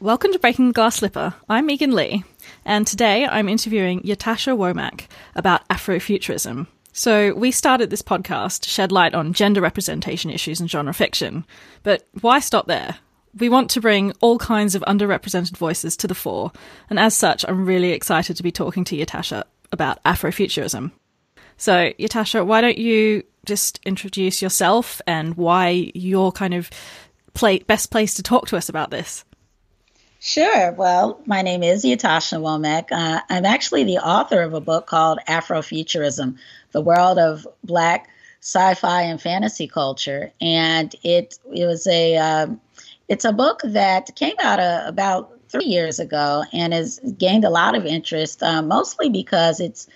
Welcome to Breaking the Glass Slipper. I'm Megan Lee, and today I'm interviewing Ytasha Womack about Afrofuturism. So, we started this podcast to shed light on gender representation issues in genre fiction. But why stop there? We want to bring all kinds of underrepresented voices to the fore, and as such, I'm really excited to be talking to Ytasha about Afrofuturism. So, Ytasha, why don't you just introduce yourself and why you're kind of play, best place to talk to us about this? Sure. Well, my name is Ytasha Womack. Uh, I'm actually the author of a book called Afrofuturism The World of Black Sci-Fi and Fantasy Culture. And it, it was a, um, it's a book that came out uh, about three years ago and has gained a lot of interest, uh, mostly because it's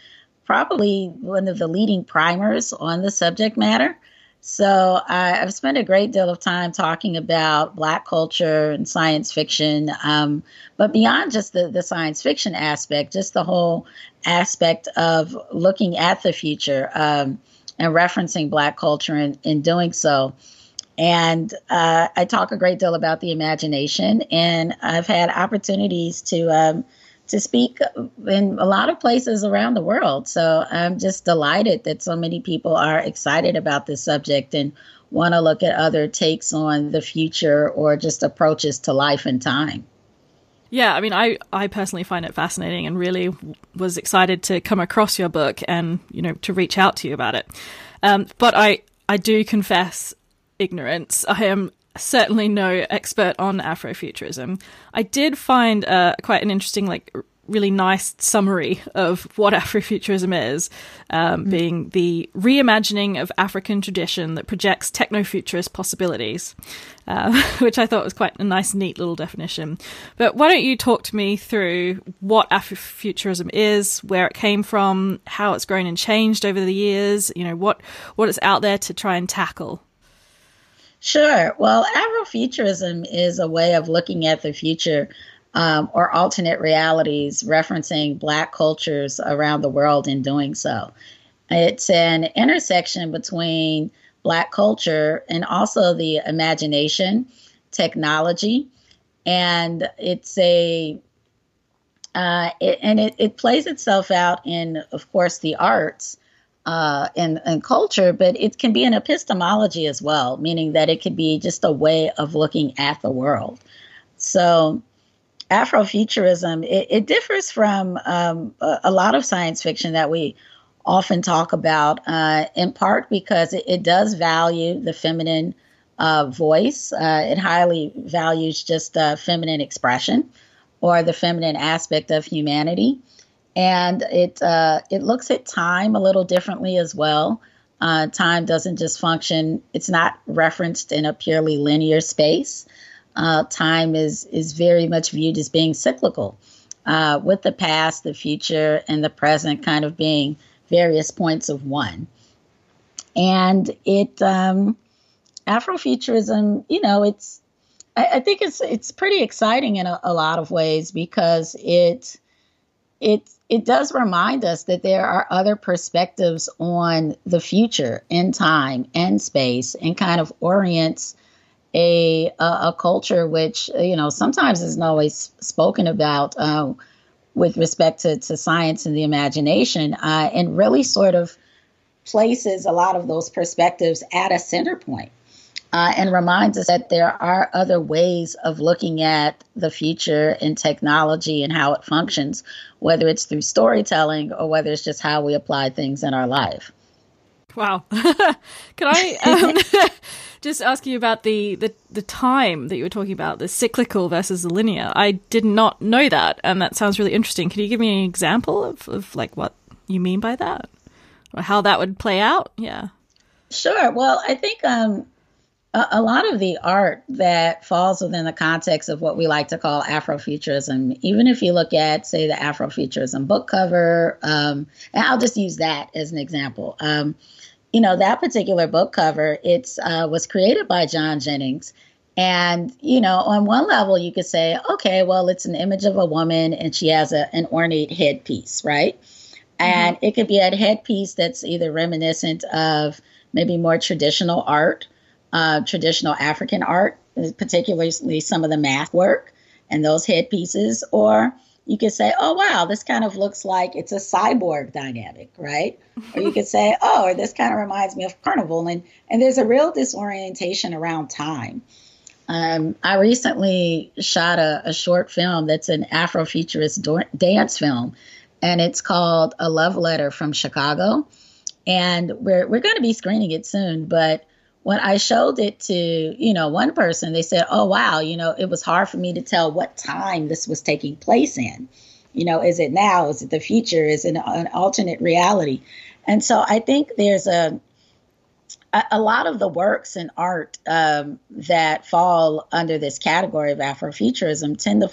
probably one of the leading primers on the subject matter. So I, have spent a great deal of time talking about Black culture and science fiction, um, but beyond just the, the science fiction aspect, just the whole aspect of looking at the future um, and referencing Black culture in, in doing so. And uh, I talk a great deal about the imagination, and I've had opportunities to um, to speak in a lot of places around the world. So I'm just delighted that so many people are excited about this subject and want to look at other takes on the future or just approaches to life and time. Yeah, I mean, I, I personally find it fascinating and really was excited to come across your book and, you know, to reach out to you about it. Um, but I, I do confess ignorance. I am certainly no expert on Afrofuturism. I did find uh, quite an interesting, like, really nice summary of what Afrofuturism is, um, mm. being the reimagining of African tradition that projects techno-futurist possibilities, uh, which I thought was quite a nice, neat little definition. But why don't you talk to me through what Afrofuturism is, where it came from, how it's grown and changed over the years, you know, what what is out there to try and tackle. Sure. Well, Afrofuturism is a way of looking at the future um, or alternate realities referencing Black cultures around the world in doing so. It's an intersection between Black culture and also the imagination, technology, and it's a uh, it, and it, it plays itself out in, of course, the arts uh, and, and culture, but it can be an epistemology as well, meaning that it could be just a way of looking at the world. So, Afrofuturism it, it differs from um, a, lot of science fiction that we often talk about, uh, in part because it, it, does value the feminine uh, voice. Uh, it highly values just feminine expression or the feminine aspect of humanity and it uh, it looks at time a little differently as well. Uh, time doesn't just function; it's not referenced in a purely linear space. Uh, time is is very much viewed as being cyclical, uh, with the past, the future, and the present kind of being various points of one. And it um, Afrofuturism, you know, it's I, I, think it's it's pretty exciting in a, a lot of ways because it it it does remind us that there are other perspectives on the future in time and space and kind of orients a, a, a culture which, you know, sometimes isn't always spoken about uh, with respect to, to science and the imagination uh, and really sort of places a lot of those perspectives at a center point uh, and reminds us that there are other ways of looking at the future and technology and how it functions, whether it's through storytelling or whether it's just how we apply things in our life. Wow. Can I um, just ask you about the, the, the time that you were talking about, the cyclical versus the linear? I did not know that, and that sounds really interesting. Can you give me an example of, of like what you mean by that? Or how that would play out? Yeah. Sure. Well, I think um, a, a lot of the art that falls within the context of what we like to call Afrofuturism, even if you look at, say, the Afrofuturism book cover, um, and I'll just use that as an example. Um, you know, that particular book cover, it's uh, was created by John Jennings. And, you know, on one level, you could say, okay, well, it's an image of a woman and she has a, an ornate headpiece, right? Mm-hmm. And it could be a headpiece that's either reminiscent of maybe more traditional art uh, traditional African art, particularly some of the math work. and those headpieces, or you could say, oh, wow, this kind of looks like it's a cyborg dynamic, right? or you could say, oh, or this kind of reminds me of carnival. And, and there's a real disorientation around time. Um, I recently shot a, a, short film that's an Afrofuturist do- dance film, and it's called A Love Letter from Chicago. And we're, we're going to be screening it soon, but when I showed it to, you know, one person, they said, "Oh wow, you know, it was hard for me to tell what time this was taking place in. You know, is it now? Is it the future? Is it an alternate reality?" And so I think there's a a, lot of the works and art um, that fall under this category of Afrofuturism tend to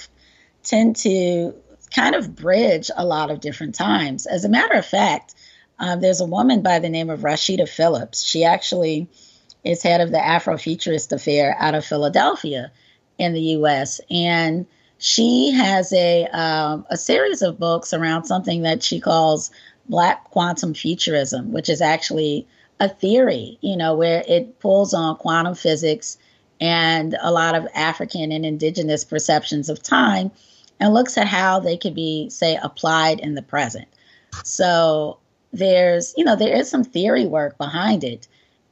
tend to kind of bridge a lot of different times. As a matter of fact, um, there's a woman by the name of Rasheedah Phillips. She actually is head of the Afrofuturist Affair out of Philadelphia in the U.S. And she has a um, a series of books around something that she calls Black quantum futurism, which is actually a theory, you know, where it pulls on quantum physics and a lot of African and indigenous perceptions of time and looks at how they could be, say, applied in the present. So there's, you know, there is some theory work behind it.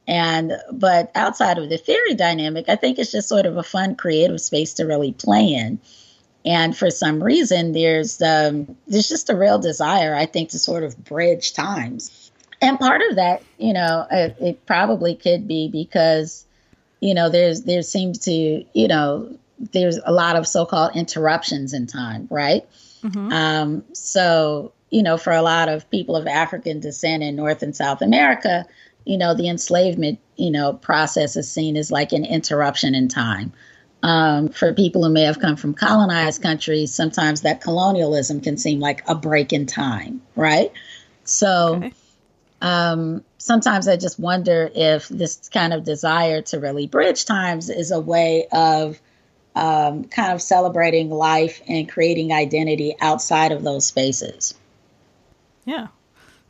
And but outside of the theory dynamic, I think it's just sort of a fun creative space to really play in. And for some reason, there's um, there's just a real desire, I think, to sort of bridge times. And part of that, you know, it, it probably could be because, you know, there's there seems to, you know, there's a lot of so-called interruptions in time, right? Mm-hmm. Um, so, you know, for a lot of people of African descent in North and South America, you know, the enslavement, you know, process is seen as like an interruption in time. Um, for people who may have come from colonized countries, sometimes that colonialism can seem like a break in time, right? So okay. um, sometimes I just wonder if this kind of desire to really bridge times is a way of um, kind of celebrating life and creating identity outside of those spaces. Yeah.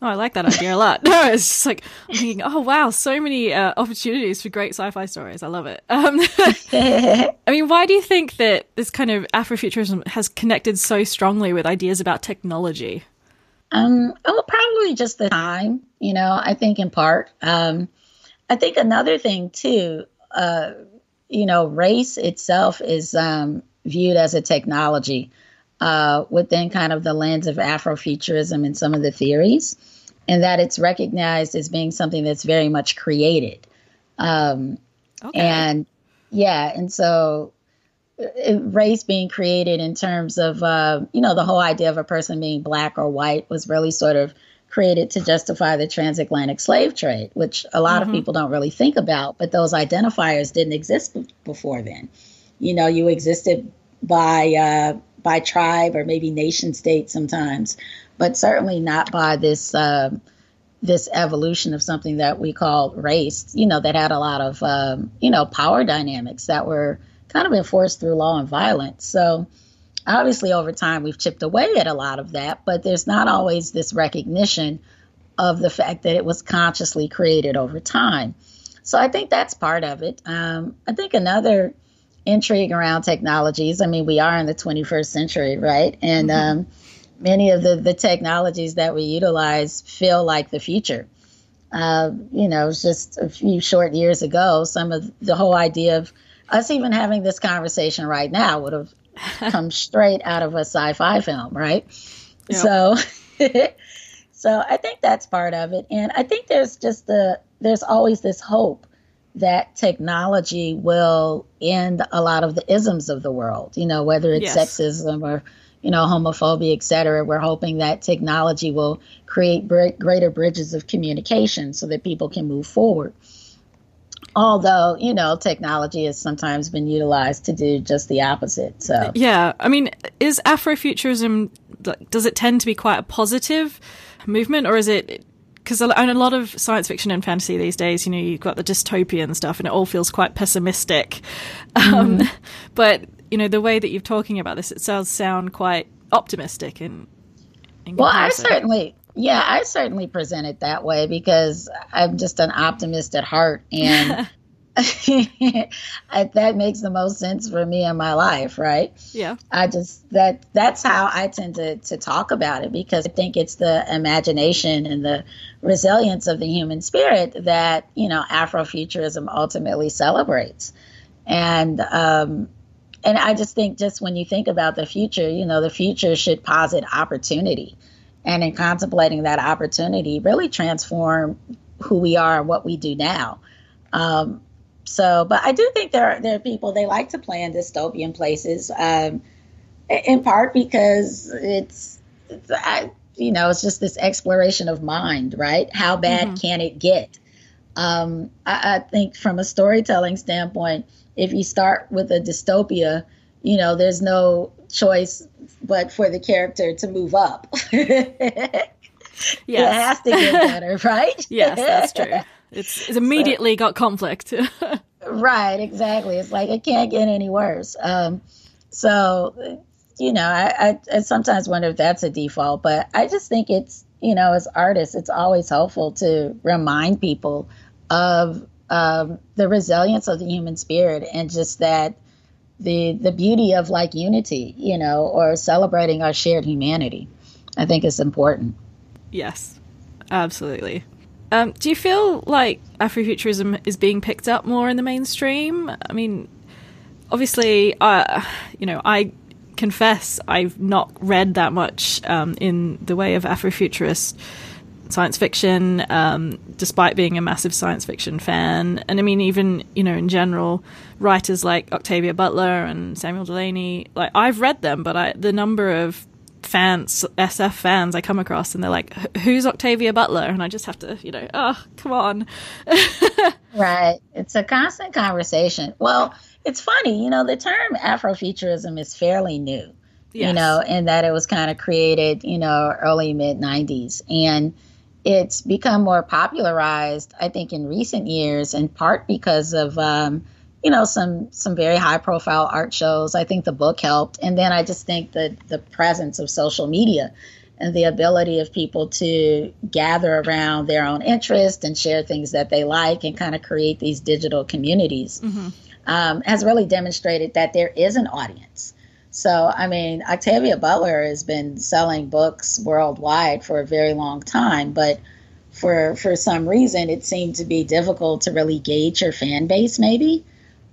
Oh, I like that idea a lot. No, it's just like I'm thinking, oh wow, so many uh, opportunities for great sci-fi stories. I love it. Um, I mean, why do you think that this kind of Afrofuturism has connected so strongly with ideas about technology? Um, well, probably just the time. You know, I think in part. Um, I think another thing too. Uh, you know, race itself is um, viewed as a technology uh, within kind of the lens of Afrofuturism and some of the theories, and that it's recognized as being something that's very much created. Um, okay. And yeah, and so uh, race being created in terms of, uh, you know, the whole idea of a person being black or white was really sort of created to justify the transatlantic slave trade, which a lot mm-hmm. of people don't really think about, but those identifiers didn't exist b- before then. You know, you existed by uh, by tribe or maybe nation state sometimes, but certainly not by this uh, this evolution of something that we call race. You know, that had a lot of um, you know power dynamics that were kind of enforced through law and violence. So obviously, over time, we've chipped away at a lot of that, but there's not always this recognition of the fact that it was consciously created over time. So I think that's part of it. Um, I think another intrigue around technologies. I mean, we are in the 21st century, right? And mm-hmm. um, many of the, the technologies that we utilize feel like the future. Uh, you know, just a few short years ago, some of the whole idea of us even having this conversation right now would have come straight out of a sci-fi film, right? Yep. So, so I think that's part of it, and I think there's just the there's always this hope that technology will end a lot of the isms of the world, you know, whether it's yes. sexism or, you know, homophobia, et cetera. We're hoping that technology will create br- greater bridges of communication so that people can move forward. Although, you know, technology has sometimes been utilized to do just the opposite. So, yeah. I mean, is Afrofuturism, does it tend to be quite a positive movement or is it because in a lot of science fiction and fantasy these days, you know, you've got the dystopian stuff, and it all feels quite pessimistic. Um, mm. but you know, the way that you're talking about this, it does sound quite optimistic. And well, I certainly, yeah, I certainly present it that way because I'm just an optimist at heart, and that makes the most sense for me in my life, right? Yeah. I just that that's how I tend to to talk about it because I think it's the imagination and the resilience of the human spirit that you know Afrofuturism ultimately celebrates, and um, and I just think just when you think about the future, you know, the future should posit opportunity, and in contemplating that opportunity, really transform who we are and what we do now. Um, so, but I do think there are there are people they like to play in dystopian places, um, in part because it's, it's I, you know it's just this exploration of mind, right? How bad mm-hmm. can it get? Um, I, I think from a storytelling standpoint, if you start with a dystopia, you know there's no choice but for the character to move up. yes. It has to get better, right? yes, that's true. It's, it's immediately so, got conflict. right, exactly. It's like it can't get any worse. Um, so, you know, I, I, I sometimes wonder if that's a default, but I just think it's, you know, as artists, it's always helpful to remind people of um, the resilience of the human spirit and just that the the beauty of like unity, you know, or celebrating our shared humanity. I think is important. Yes, absolutely. Um, do you feel like Afrofuturism is being picked up more in the mainstream? I mean, obviously, uh, you know, I confess I've not read that much um, in the way of Afrofuturist science fiction, um, despite being a massive science fiction fan. And I mean, even, you know, in general, writers like Octavia Butler and Samuel Delany, like, I've read them, but I, the number of fans, SF fans I come across, and they're like, "Who's Octavia Butler?" And I just have to, you know, oh, come on. right. It's a constant conversation. Well, it's funny, you know, the term Afrofuturism is fairly new. Yes. You know, and that it was kind of created, you know, early mid '90s, and it's become more popularized, I think, in recent years, in part because of um, you know some some very high profile art shows. I think the book helped. And then i just think that the presence of social media and the ability of people to gather around their own interest and share things that they like and kind of create these digital communities mm-hmm. um, has really demonstrated that there is an audience so i mean octavia butler has been selling books worldwide for a very long time but for for some reason it seemed to be difficult to really gauge her fan base maybe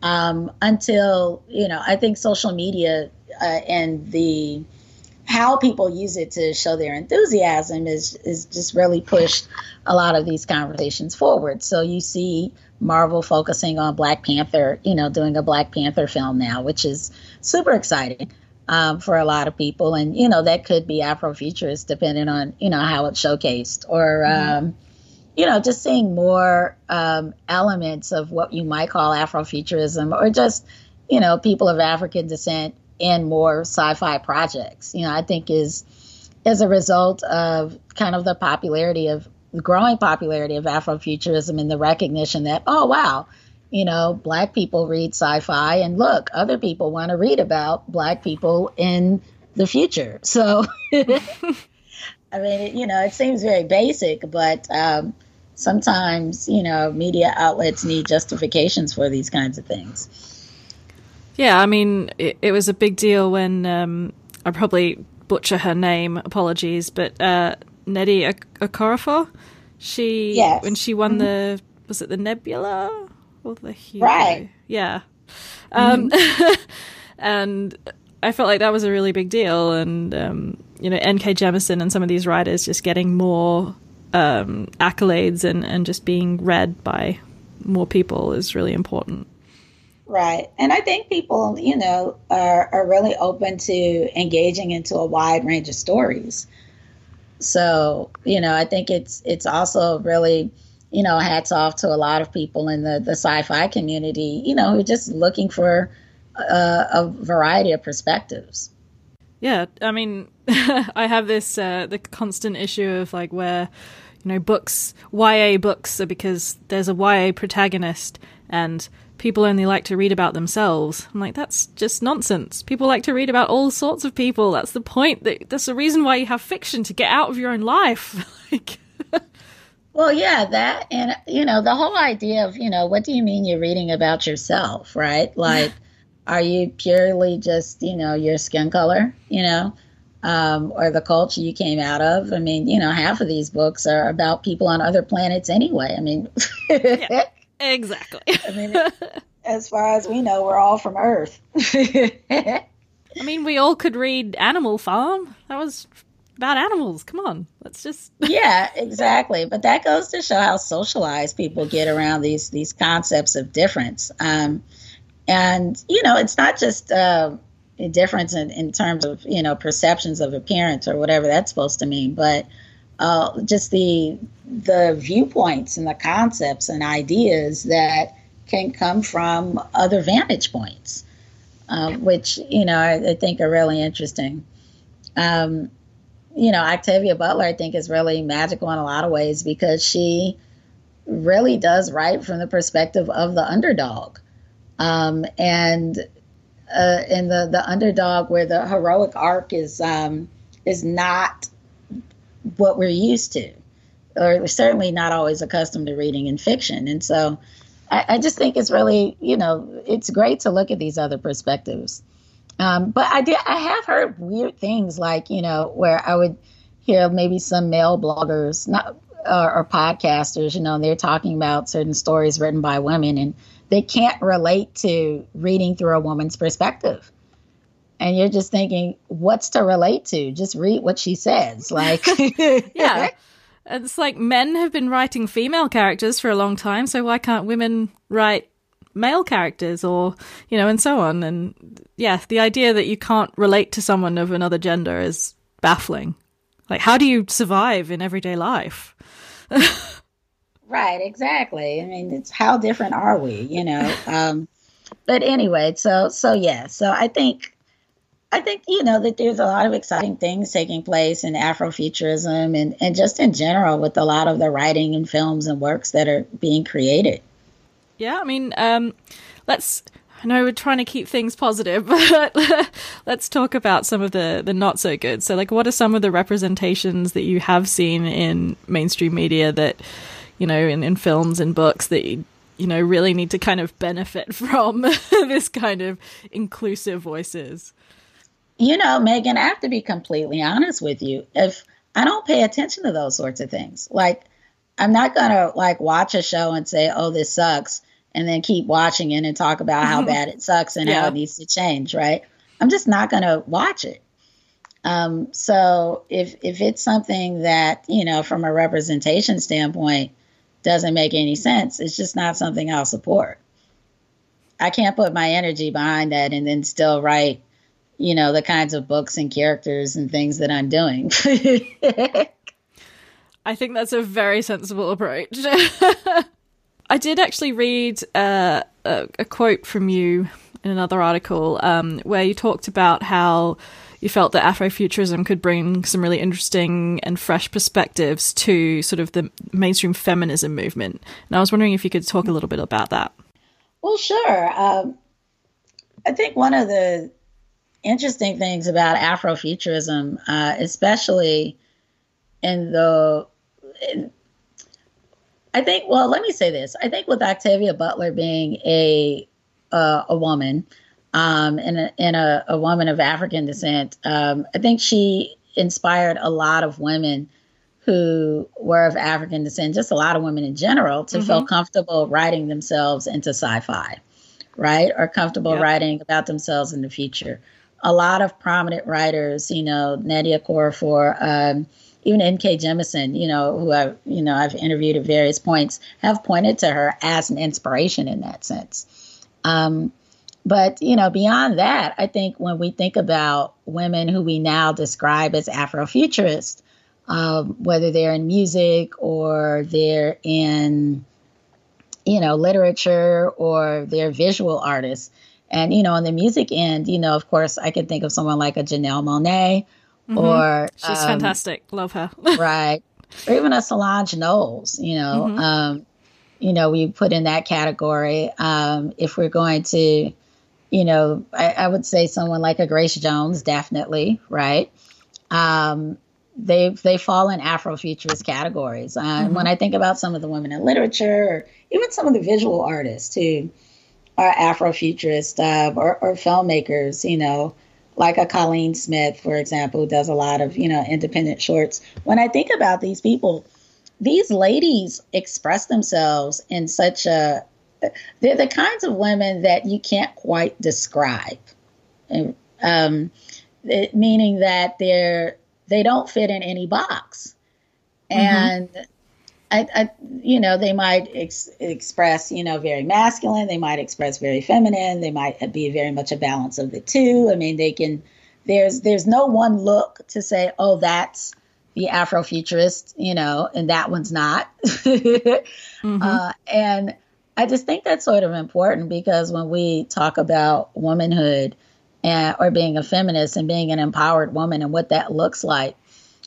um, until you know I think social media uh, and the how people use it to show their enthusiasm is is just really pushed a lot of these conversations forward. So you see Marvel focusing on Black Panther, you know, doing a Black Panther film now, which is super exciting um, for a lot of people, and you know that could be Afrofuturist depending on you know how it's showcased, or mm-hmm. um, you know, just seeing more um, elements of what you might call Afrofuturism or just, you know, people of African descent in more sci-fi projects, you know, I think is as a result of kind of the popularity of the growing popularity of Afrofuturism and the recognition that, oh wow, you know, black people read sci-fi and look, other people want to read about black people in the future. So I mean, it, you know, it seems very basic, but um, sometimes, you know, media outlets need justifications for these kinds of things. Yeah, I mean, it, it was a big deal when um, I probably butcher her name. Apologies, but uh, Nnedi Okorafor, she yes. when she won mm-hmm. the was it the Nebula or the Hugo? Right. Yeah. Um, mm-hmm. and I felt like that was a really big deal, and um, you know, N.K. Jemisin and some of these writers just getting more um, accolades and, and just being read by more people is really important. Right. And I think people, you know, are, are really open to engaging into a wide range of stories. So, you know, I think it's it's also really, you know, hats off to a lot of people in the, the sci-fi community, you know, who are just looking for a, a variety of perspectives. Yeah, I mean, I have this uh, the constant issue of like where you know, books, YA books are because there's a YA protagonist and people only like to read about themselves. I'm like, that's just nonsense. People like to read about all sorts of people. That's the point. That's the reason why you have fiction to get out of your own life. like, Well, yeah, that and you know the whole idea of you know what do you mean you're reading about yourself, right? Like, are you purely just you know your skin color, you know, um, or the culture you came out of? I mean, you know, half of these books are about people on other planets anyway. I mean, yeah, exactly. I mean, as far as we know, we're all from Earth. I mean, we all could read Animal Farm. That was about animals. Come on, let's just yeah, exactly. But that goes to show how socialized people get around these these concepts of difference. Um, and you know, it's not just uh, a difference in, in terms of you know perceptions of appearance or whatever that's supposed to mean, but uh, just the the viewpoints and the concepts and ideas that can come from other vantage points, uh, which you know I, I, think are really interesting. Um, you know, Octavia Butler, I think, is really magical in a lot of ways because she really does write from the perspective of the underdog. Um, and uh, in the, the underdog, where the heroic arc is um, is not what we're used to, or certainly not always accustomed to reading in fiction. And so I, I just think it's really, you know, it's great to look at these other perspectives. Um, but I did. I have heard weird things like you know where I would hear maybe some male bloggers, not or, or podcasters, you know, they're talking about certain stories written by women, and they can't relate to reading through a woman's perspective. And you're just thinking, what's to relate to? Just read what she says. Like, yeah. It's like men have been writing female characters for a long time, so why can't women write male characters or you know and so on. And yeah the idea that you can't relate to someone of another gender is baffling. Like how do you survive in everyday life? Right exactly. I mean it's how different are we you know? Um but anyway so so yeah so i think I think you know that there's a lot of exciting things taking place in Afrofuturism and, and just in general with a lot of the writing and films and works that are being created. Yeah, I mean, um, let's. I know we're trying to keep things positive, but let's talk about some of the the not so good. So, like, what are some of the representations that you have seen in mainstream media that, you know, in, in films and books that you, you know really need to kind of benefit from this kind of inclusive voices? You know, Megan, I have to be completely honest with you. If I don't pay attention to those sorts of things, like I'm not gonna like watch a show and say, "Oh, this sucks," and then keep watching it and talk about how bad it sucks and yeah. how it needs to change. Right? I'm just not gonna watch it. Um, so if if it's something that you know from a representation standpoint doesn't make any sense, it's just not something I'll support. I can't put my energy behind that and then still write, you know, the kinds of books and characters and things that I'm doing. I think that's a very sensible approach. I did actually read uh, a, a, quote from you in another article um, where you talked about how you felt that Afrofuturism could bring some really interesting and fresh perspectives to sort of the mainstream feminism movement. And I was wondering if you could talk a little bit about that. Well, sure. Um, I think one of the interesting things about Afrofuturism, uh, especially in the I think. Well, let me say this. I think with Octavia Butler being a uh, a woman um, and, a, and a, a, woman of African descent, um, I think she inspired a lot of women who were of African descent, just a lot of women in general, to mm-hmm. feel comfortable writing themselves into sci-fi, right, or comfortable yep. writing about themselves in the future. A lot of prominent writers, you know, Nnedi Okorafor. Um, even N.K. Jemisin, you know, who I, you know, I've interviewed at various points, have pointed to her as an inspiration in that sense. Um, but you know, beyond that, I think when we think about women who we now describe as Afrofuturists, um, whether they're in music or they're in, you know, literature or they're visual artists, and you know, on the music end, you know, of course, I can think of someone like a Janelle Monáe Mm-hmm. Or she's um, fantastic. Love her. right. Or even a Solange Knowles, you know. Mm-hmm. Um, you know, we put in that category. Um, if we're going to, you know, I, I, would say someone like a Grace Jones, definitely, right? Um, they they fall in Afrofuturist categories. Uh, mm-hmm. When I think about some of the women in literature, or even some of the visual artists who are Afrofuturist uh, or, or filmmakers, you know, like a Cauleen Smith, for example, who does a lot of you know independent shorts. When I think about these people, these ladies express themselves in such a they're the kinds of women that you can't quite describe. Um, it, meaning that they're they don't fit in any box, mm-hmm. I, I, you know, they might ex- express, you know, very masculine. They might express very feminine. They might be very much a balance of the two. I mean, they can. There's there's no one look to say, oh, that's the Afrofuturist, you know, and that one's not. mm-hmm. uh, and I just think that's sort of important because when we talk about womanhood and or being a feminist and being an empowered woman and what that looks like,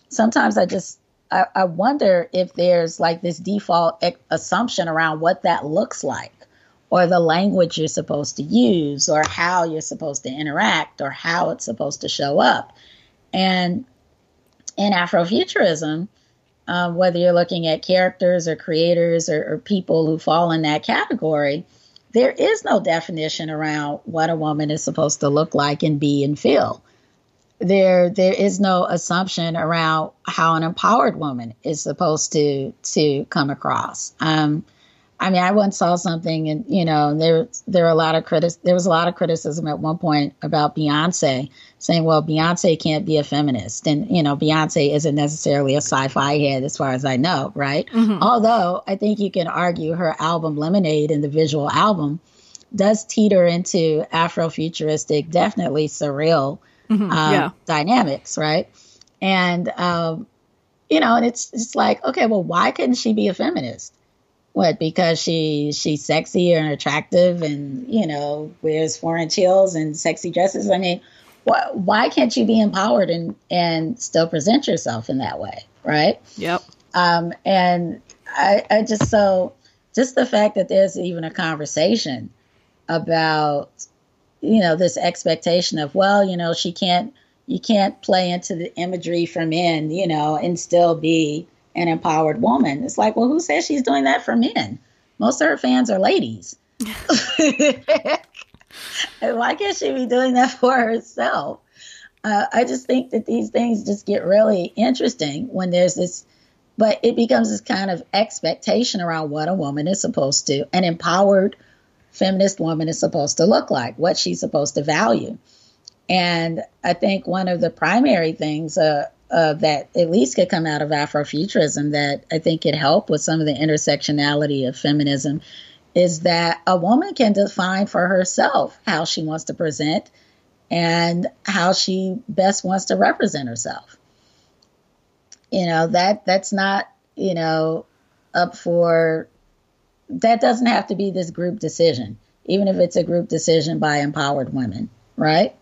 sometimes I just I, I wonder if there's like this default assumption around what that looks like or the language you're supposed to use or how you're supposed to interact or how it's supposed to show up. And in Afrofuturism, um, whether you're looking at characters or creators or, or people who fall in that category, there is no definition around what a woman is supposed to look like and be and feel. There, there is no assumption around how an empowered woman is supposed to to come across. Um, I mean, I once saw something, and you know, there there are a lot of critic. There was a lot of criticism at one point about Beyonce, saying, "Well, Beyonce can't be a feminist," and you know, Beyonce isn't necessarily a sci-fi head, as far as I know, right? Mm-hmm. Although I think you can argue her album Lemonade and the visual album does teeter into Afrofuturistic, definitely surreal mm-hmm. um, yeah. dynamics, right? And um, you know, and it's it's like, okay, well, why couldn't she be a feminist? What? Because she she's sexy and attractive, and you know wears foreign heels and sexy dresses. I mean, wh- why can't you be empowered and and still present yourself in that way, right? Yep. Um, and I, I just so just the fact that there's even a conversation about you know this expectation of well you know she can't you can't play into the imagery for men you know and still be an empowered woman. It's like, well, who says she's doing that for men? Most of her fans are ladies. why can't she be doing that for herself? Uh, I just think that these things just get really interesting when there's this, but it becomes this kind of expectation around what a woman is supposed to, an empowered feminist woman is supposed to look like, what she's supposed to value. And I think one of the primary things uh, uh, that at least could come out of Afrofuturism that I think could help with some of the intersectionality of feminism is that a woman can define for herself how she wants to present and how she best wants to represent herself. You know, that that's not, you know, up for that doesn't have to be this group decision, even if it's a group decision by empowered women, right?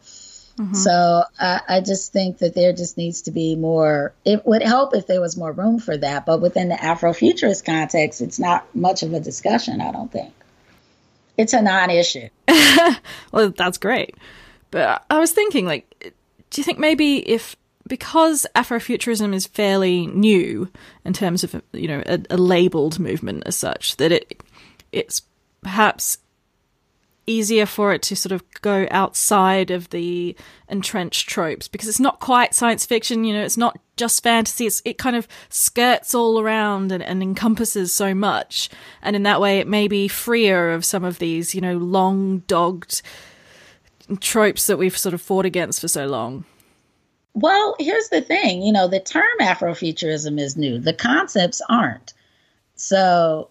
Mm-hmm. So I, I, just think that there just needs to be more. It would help if there was more room for that, but within the Afrofuturist context, it's not much of a discussion. I don't think it's a non-issue. well, that's great, but I was thinking, like, do you think maybe if because Afrofuturism is fairly new in terms of you know a, a labeled movement as such, that it it's perhaps easier for it to sort of go outside of the entrenched tropes because it's not quite science fiction, you know, it's not just fantasy, it's, it kind of skirts all around and, and encompasses so much. And in that way, it may be freer of some of these, you know, long dogged tropes that we've sort of fought against for so long. Well, here's the thing you know, the term Afrofuturism is new, the concepts aren't. So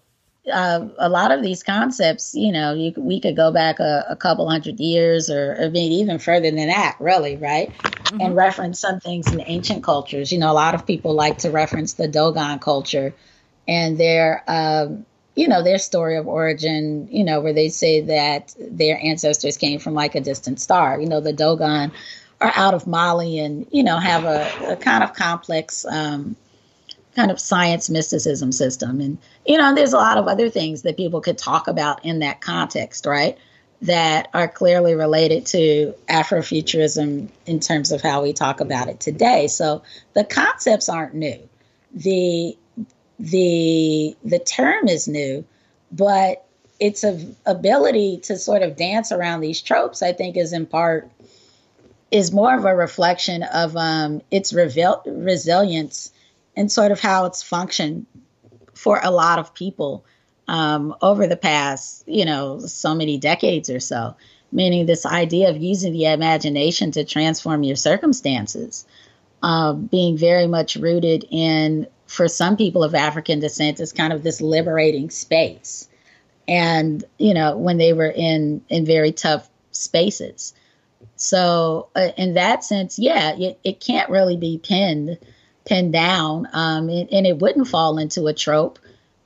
uh, a lot of these concepts, you know, you, we could go back a, a couple hundred years or, or, maybe even further than that, really, right? Mm-hmm. And reference some things in ancient cultures. You know, a lot of people like to reference the Dogon culture and their, um, you know, their story of origin, you know, where they say that their ancestors came from like a distant star. You know, the Dogon are out of Mali and, you know, have a, a kind of complex, um, kind of science mysticism system. And, you know, there's a lot of other things that people could talk about in that context, right? that are clearly related to Afrofuturism in terms of how we talk about it today. So the concepts aren't new. The the the term is new, but its a ability to sort of dance around these tropes, I think, is in part is more of a reflection of um, its revel- resilience and sort of how it's functioned for a lot of people um, over the past, you know, so many decades or so. Meaning, this idea of using the imagination to transform your circumstances, uh, being very much rooted in, for some people of African descent, is kind of this liberating space. And you know, when they were in in very tough spaces. So, uh, in that sense, yeah, it, it can't really be pinned pinned down, um, and, and, it wouldn't fall into a trope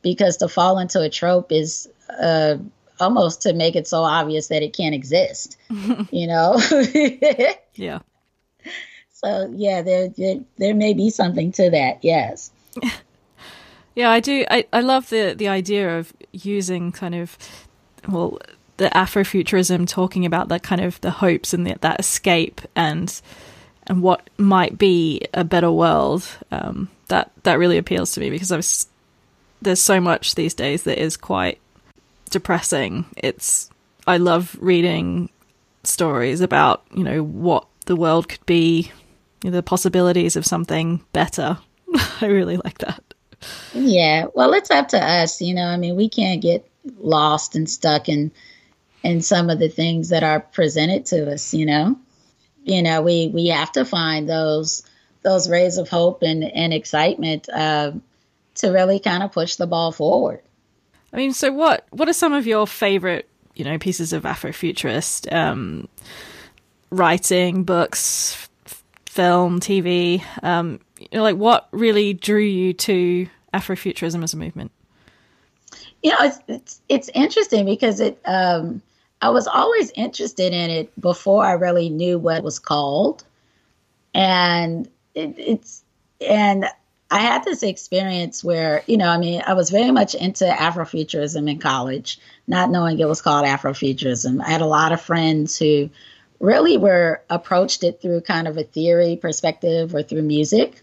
because to fall into a trope is uh, almost to make it so obvious that it can't exist. you know? yeah. So yeah, there, there there may be something to that. Yes. Yeah, I do. I, I love the the idea of using kind of well the Afrofuturism talking about that kind of the hopes and the, that escape and and what might be a better world. Um, that that really appeals to me because I was there's so much these days that is quite depressing. It's I love reading stories about you know what the world could be, you know, the possibilities of something better. I really like that. Yeah, well, it's up to us. You know, I mean, we can't get lost and stuck in in some of the things that are presented to us. You know, you know, we we have to find those those rays of hope and and excitement uh, to really kind of push the ball forward. I mean, so what what are some of your favorite you know pieces of Afrofuturist um, writing, books, f- film, TV? Um, you know, like what really drew you to Afrofuturism as a movement? You know, it's it's, it's interesting because it. Um, I was always interested in it before I really knew what it was called, and it, it's and I had this experience where you know, I mean, I was very much into Afrofuturism in college, not knowing it was called Afrofuturism. I had a lot of friends who really were approached it through kind of a theory perspective or through music.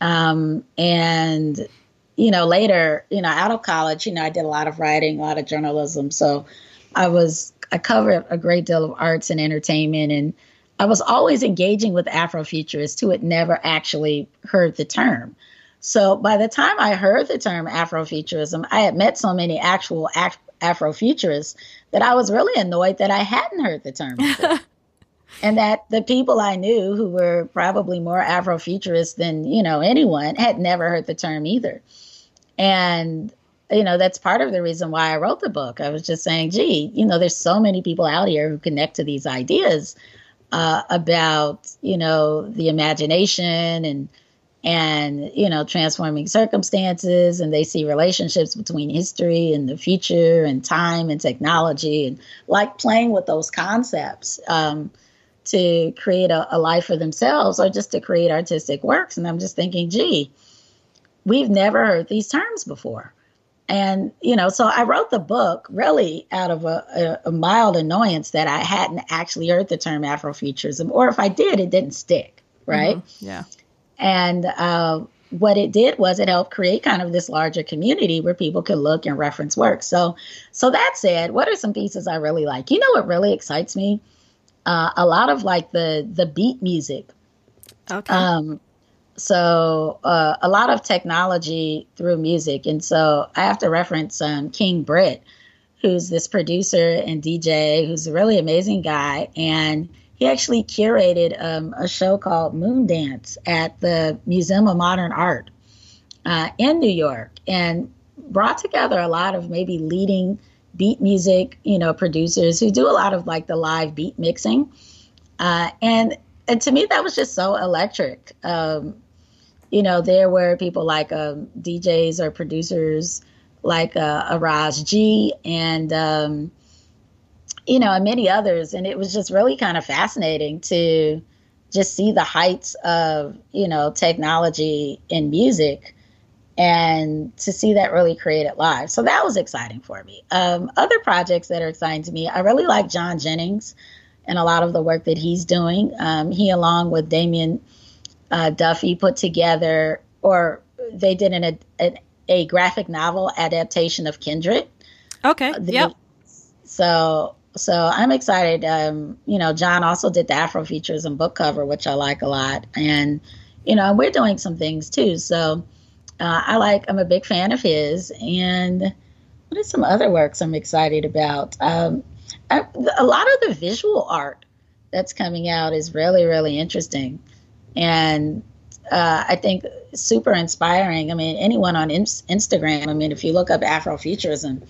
Um, and you know, later, you know, out of college, you know, I did a lot of writing, a lot of journalism. So I was, I covered a great deal of arts and entertainment. And I was always engaging with Afrofuturists who had never actually heard the term. So by the time I heard the term Afrofuturism, I had met so many actual Af- Afrofuturists that I was really annoyed that I hadn't heard the term and that the people I knew who were probably more Afrofuturists than, you know, anyone had never heard the term either. And, you know, that's part of the reason why I wrote the book. I was just saying, gee, you know, there's so many people out here who connect to these ideas uh, about, you know, the imagination and, and you know transforming circumstances and they see relationships between history and the future and time and technology and like playing with those concepts um, to create a, a, life for themselves or just to create artistic works and i'm just thinking gee we've never heard these terms before. And, you know, so I wrote the book really out of a, a, a mild annoyance that I hadn't actually heard the term Afrofuturism, or if I did, it didn't stick, right? Mm-hmm. Yeah. And uh, what it did was it helped create kind of this larger community where people could look and reference work. So, so that said, what are some pieces I really like? You know, what really excites me? Uh, a lot of like the the beat music. Okay. Um, so uh, a lot of technology through music. And so i have to reference um, king britt who's this producer and dj who's a really amazing guy. And he actually curated um, a show called moon dance at the museum of modern art uh, in new york and brought together a lot of maybe leading beat music you know producers who do a lot of like the live beat mixing. Uh, and and to me that was just so electric. Um, you know, there were people like um, DJs or producers like uh, a Ras G and, um, you know, and many others. And it was just really kind of fascinating to just see the heights of, you know, technology in music and to see that really created live. So that was exciting for me. Um, other projects that are exciting to me, I really like John Jennings and a lot of the work that he's doing. Um, he, along with Damian uh, Duffy, put together, or they did an, a, a graphic novel adaptation of Kindred. Okay. The, yep. So so I'm excited. Um, you know, John also did the Afrofuturism book cover, which I like a lot, and you know, we're doing some things too. So uh, I like. I'm a big fan of his, and what are some other works I'm excited about? Um, I, a lot of the visual art that's coming out is really, really interesting, and uh, I think super inspiring. I mean, anyone on in- Instagram. I mean, if you look up Afrofuturism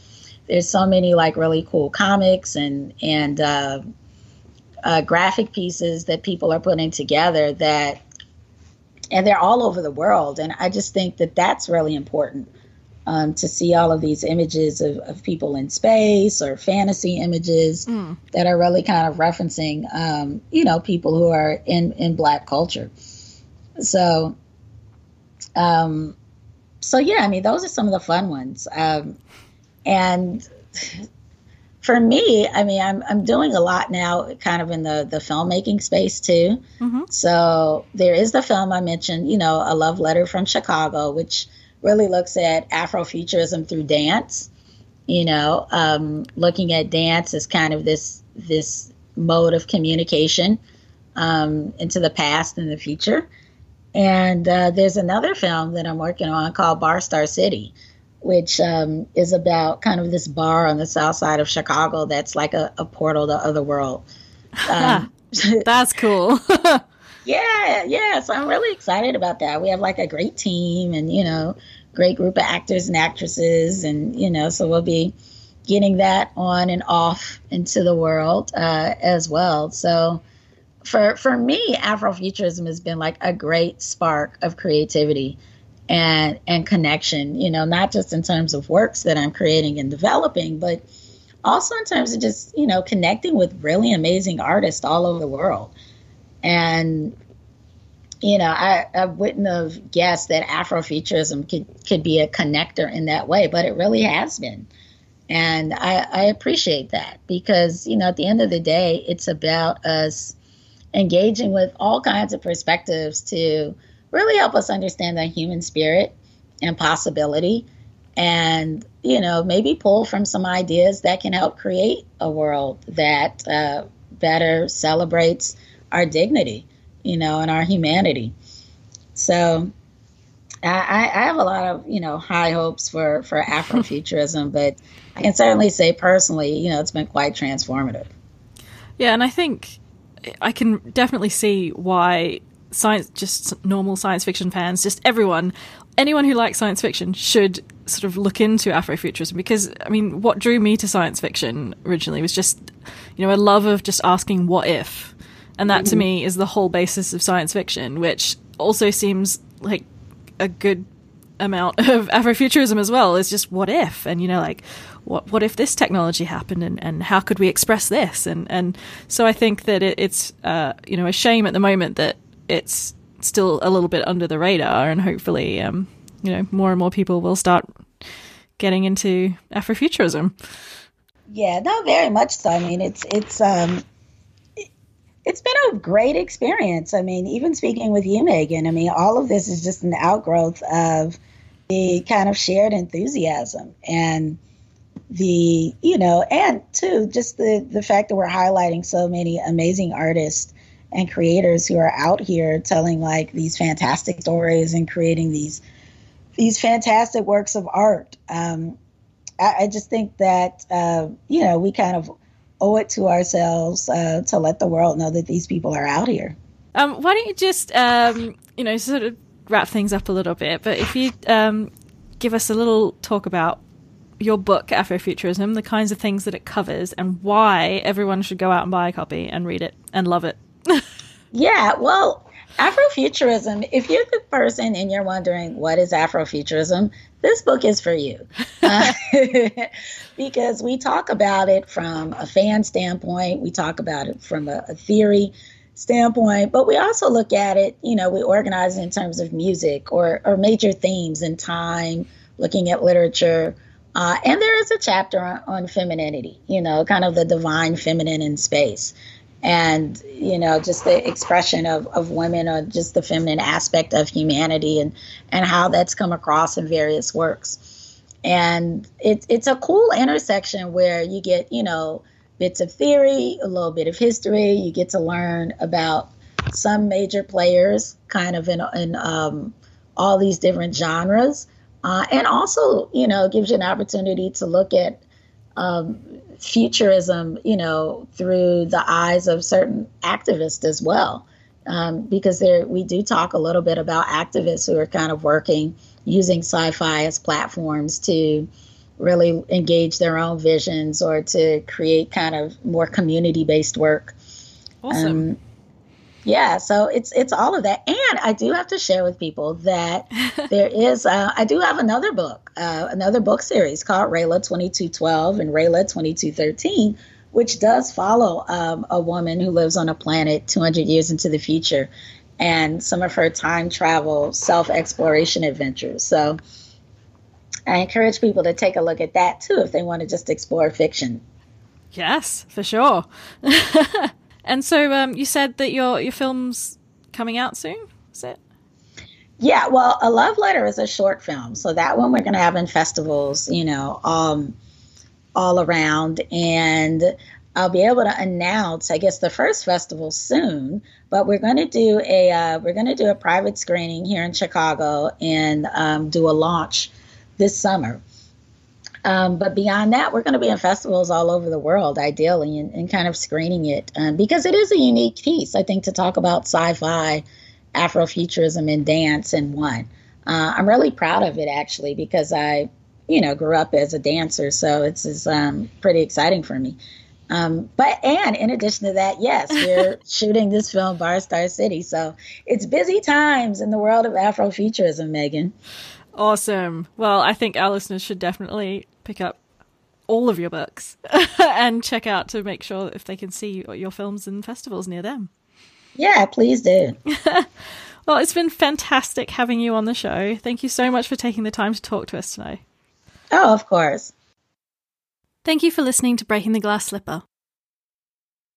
there's so many like really cool comics and and uh, uh, graphic pieces that people are putting together that and they're all over the world and i just think that that's really important um, to see all of these images of, of people in space or fantasy images mm. that are really kind of referencing um, you know people who are in in black culture so um so yeah i mean those are some of the fun ones um and for me, I mean, I'm I'm doing a lot now, kind of in the the filmmaking space too. Mm-hmm. So there is the film I mentioned, you know, a love letter from Chicago, which really looks at Afrofuturism through dance. You know, um, looking at dance as kind of this this mode of communication um, into the past and the future. And uh, there's another film that I'm working on called Bar Star City, which um, is about kind of this bar on the south side of Chicago that's like a, a portal to other world. Um, that's cool. yeah, yeah. So I'm really excited about that. We have like a great team and, you know, great group of actors and actresses. And, you know, so we'll be getting that on and off into the world uh, as well. So for, for me, Afrofuturism has been like a great spark of creativity and and connection you know not just in terms of works that i'm creating and developing but also in terms of just you know connecting with really amazing artists all over the world and you know i, I wouldn't have guessed that afrofuturism could could be a connector in that way but it really has been. And I, I appreciate that because you know at the end of the day it's about us engaging with all kinds of perspectives to really help us understand the human spirit and possibility and you know maybe pull from some ideas that can help create a world that uh, better celebrates our dignity you know and our humanity so I, I have a lot of you know high hopes for for afrofuturism but i can certainly say personally you know it's been quite transformative yeah and i think i can definitely see why science, just normal science fiction fans, just everyone, anyone who likes science fiction should sort of look into Afrofuturism because, I mean, what drew me to science fiction originally was just, you know, a love of just asking what if. And that mm-hmm. to me is the whole basis of science fiction, which also seems like a good amount of Afrofuturism as well is just what if and you know like what what if this technology happened and, and how could we express this and and so I think that it, it's uh, you know a shame at the moment that it's still a little bit under the radar, and hopefully, um, you know, more and more people will start getting into Afrofuturism. Yeah, no, very much so. I mean, it's it's um, it's been a great experience. I mean, even speaking with you, Megan, I mean, all of this is just an outgrowth of the kind of shared enthusiasm and the you know and too just the the fact that we're highlighting so many amazing artists and creators who are out here telling like these fantastic stories and creating these these fantastic works of art. Um, I, I, just think that uh, you know we kind of owe it to ourselves uh, to let the world know that these people are out here. Um, why don't you just um, you know sort of wrap things up a little bit? But if you um, give us a little talk about your book Afrofuturism, the kinds of things that it covers, and why everyone should go out and buy a copy and read it and love it yeah, well, Afrofuturism, if you're the person and you're wondering what is Afrofuturism, this book is for you. Uh, because we talk about it from a fan standpoint, we talk about it from a, a theory standpoint, but we also look at it, you know, we organize it in terms of music or, or major themes in time, looking at literature. Uh, and there is a chapter on, on, femininity, you know, kind of the divine feminine in space. And, you know, just the expression of, of women or just the feminine aspect of humanity and, and how that's come across in various works. And it's it's a cool intersection where you get, you know, bits of theory, a little bit of history. You get to learn about some major players, kind of in, in um, all these different genres, uh, and also, you know, gives you an opportunity to look at um, futurism, you know, through the eyes of certain activists as well. Um, because there, we do talk a little bit about activists who are kind of working using sci-fi as platforms to really engage their own visions or to create kind of more community based work. Awesome. Um, yeah, so it's it's all of that, and I do have to share with people that there is uh, I do have another book, uh, another book series called Rayla twenty two twelve and Rayla twenty two thirteen, which does follow um, a woman who lives on a planet two hundred years into the future, and some of her time travel self exploration adventures. So I encourage people to take a look at that too if they want to just explore fiction. Yes, for sure. and so um, you said that your your film's coming out soon. Is it? Yeah, well, a love letter is a short film, so that one we're going to have in festivals, you know, um, all around, and I'll be able to announce, I guess, the first festival soon. But we're going to do a uh, we're going to do a private screening here in Chicago and um, do a launch this summer. Um, but beyond that, we're going to be in festivals all over the world, ideally, and, and kind of screening it um, because it is a unique piece, I think, to talk about sci fi, Afrofuturism, and dance in one. Uh, I'm really proud of it, actually, because I, you know, grew up as a dancer, so it's, it's um, pretty exciting for me. Um, but and in addition to that, yes, we're shooting this film Bar Star City, so it's busy times in the world of Afrofuturism, Megan. Awesome. Well, I think our listeners should definitely pick up all of your books and check out to make sure if they can see your films and festivals near them. Yeah, please do. well, it's been fantastic having you on the show. Thank you so much for taking the time to talk to us today. Oh, of course. Thank you for listening to Breaking the Glass Slipper.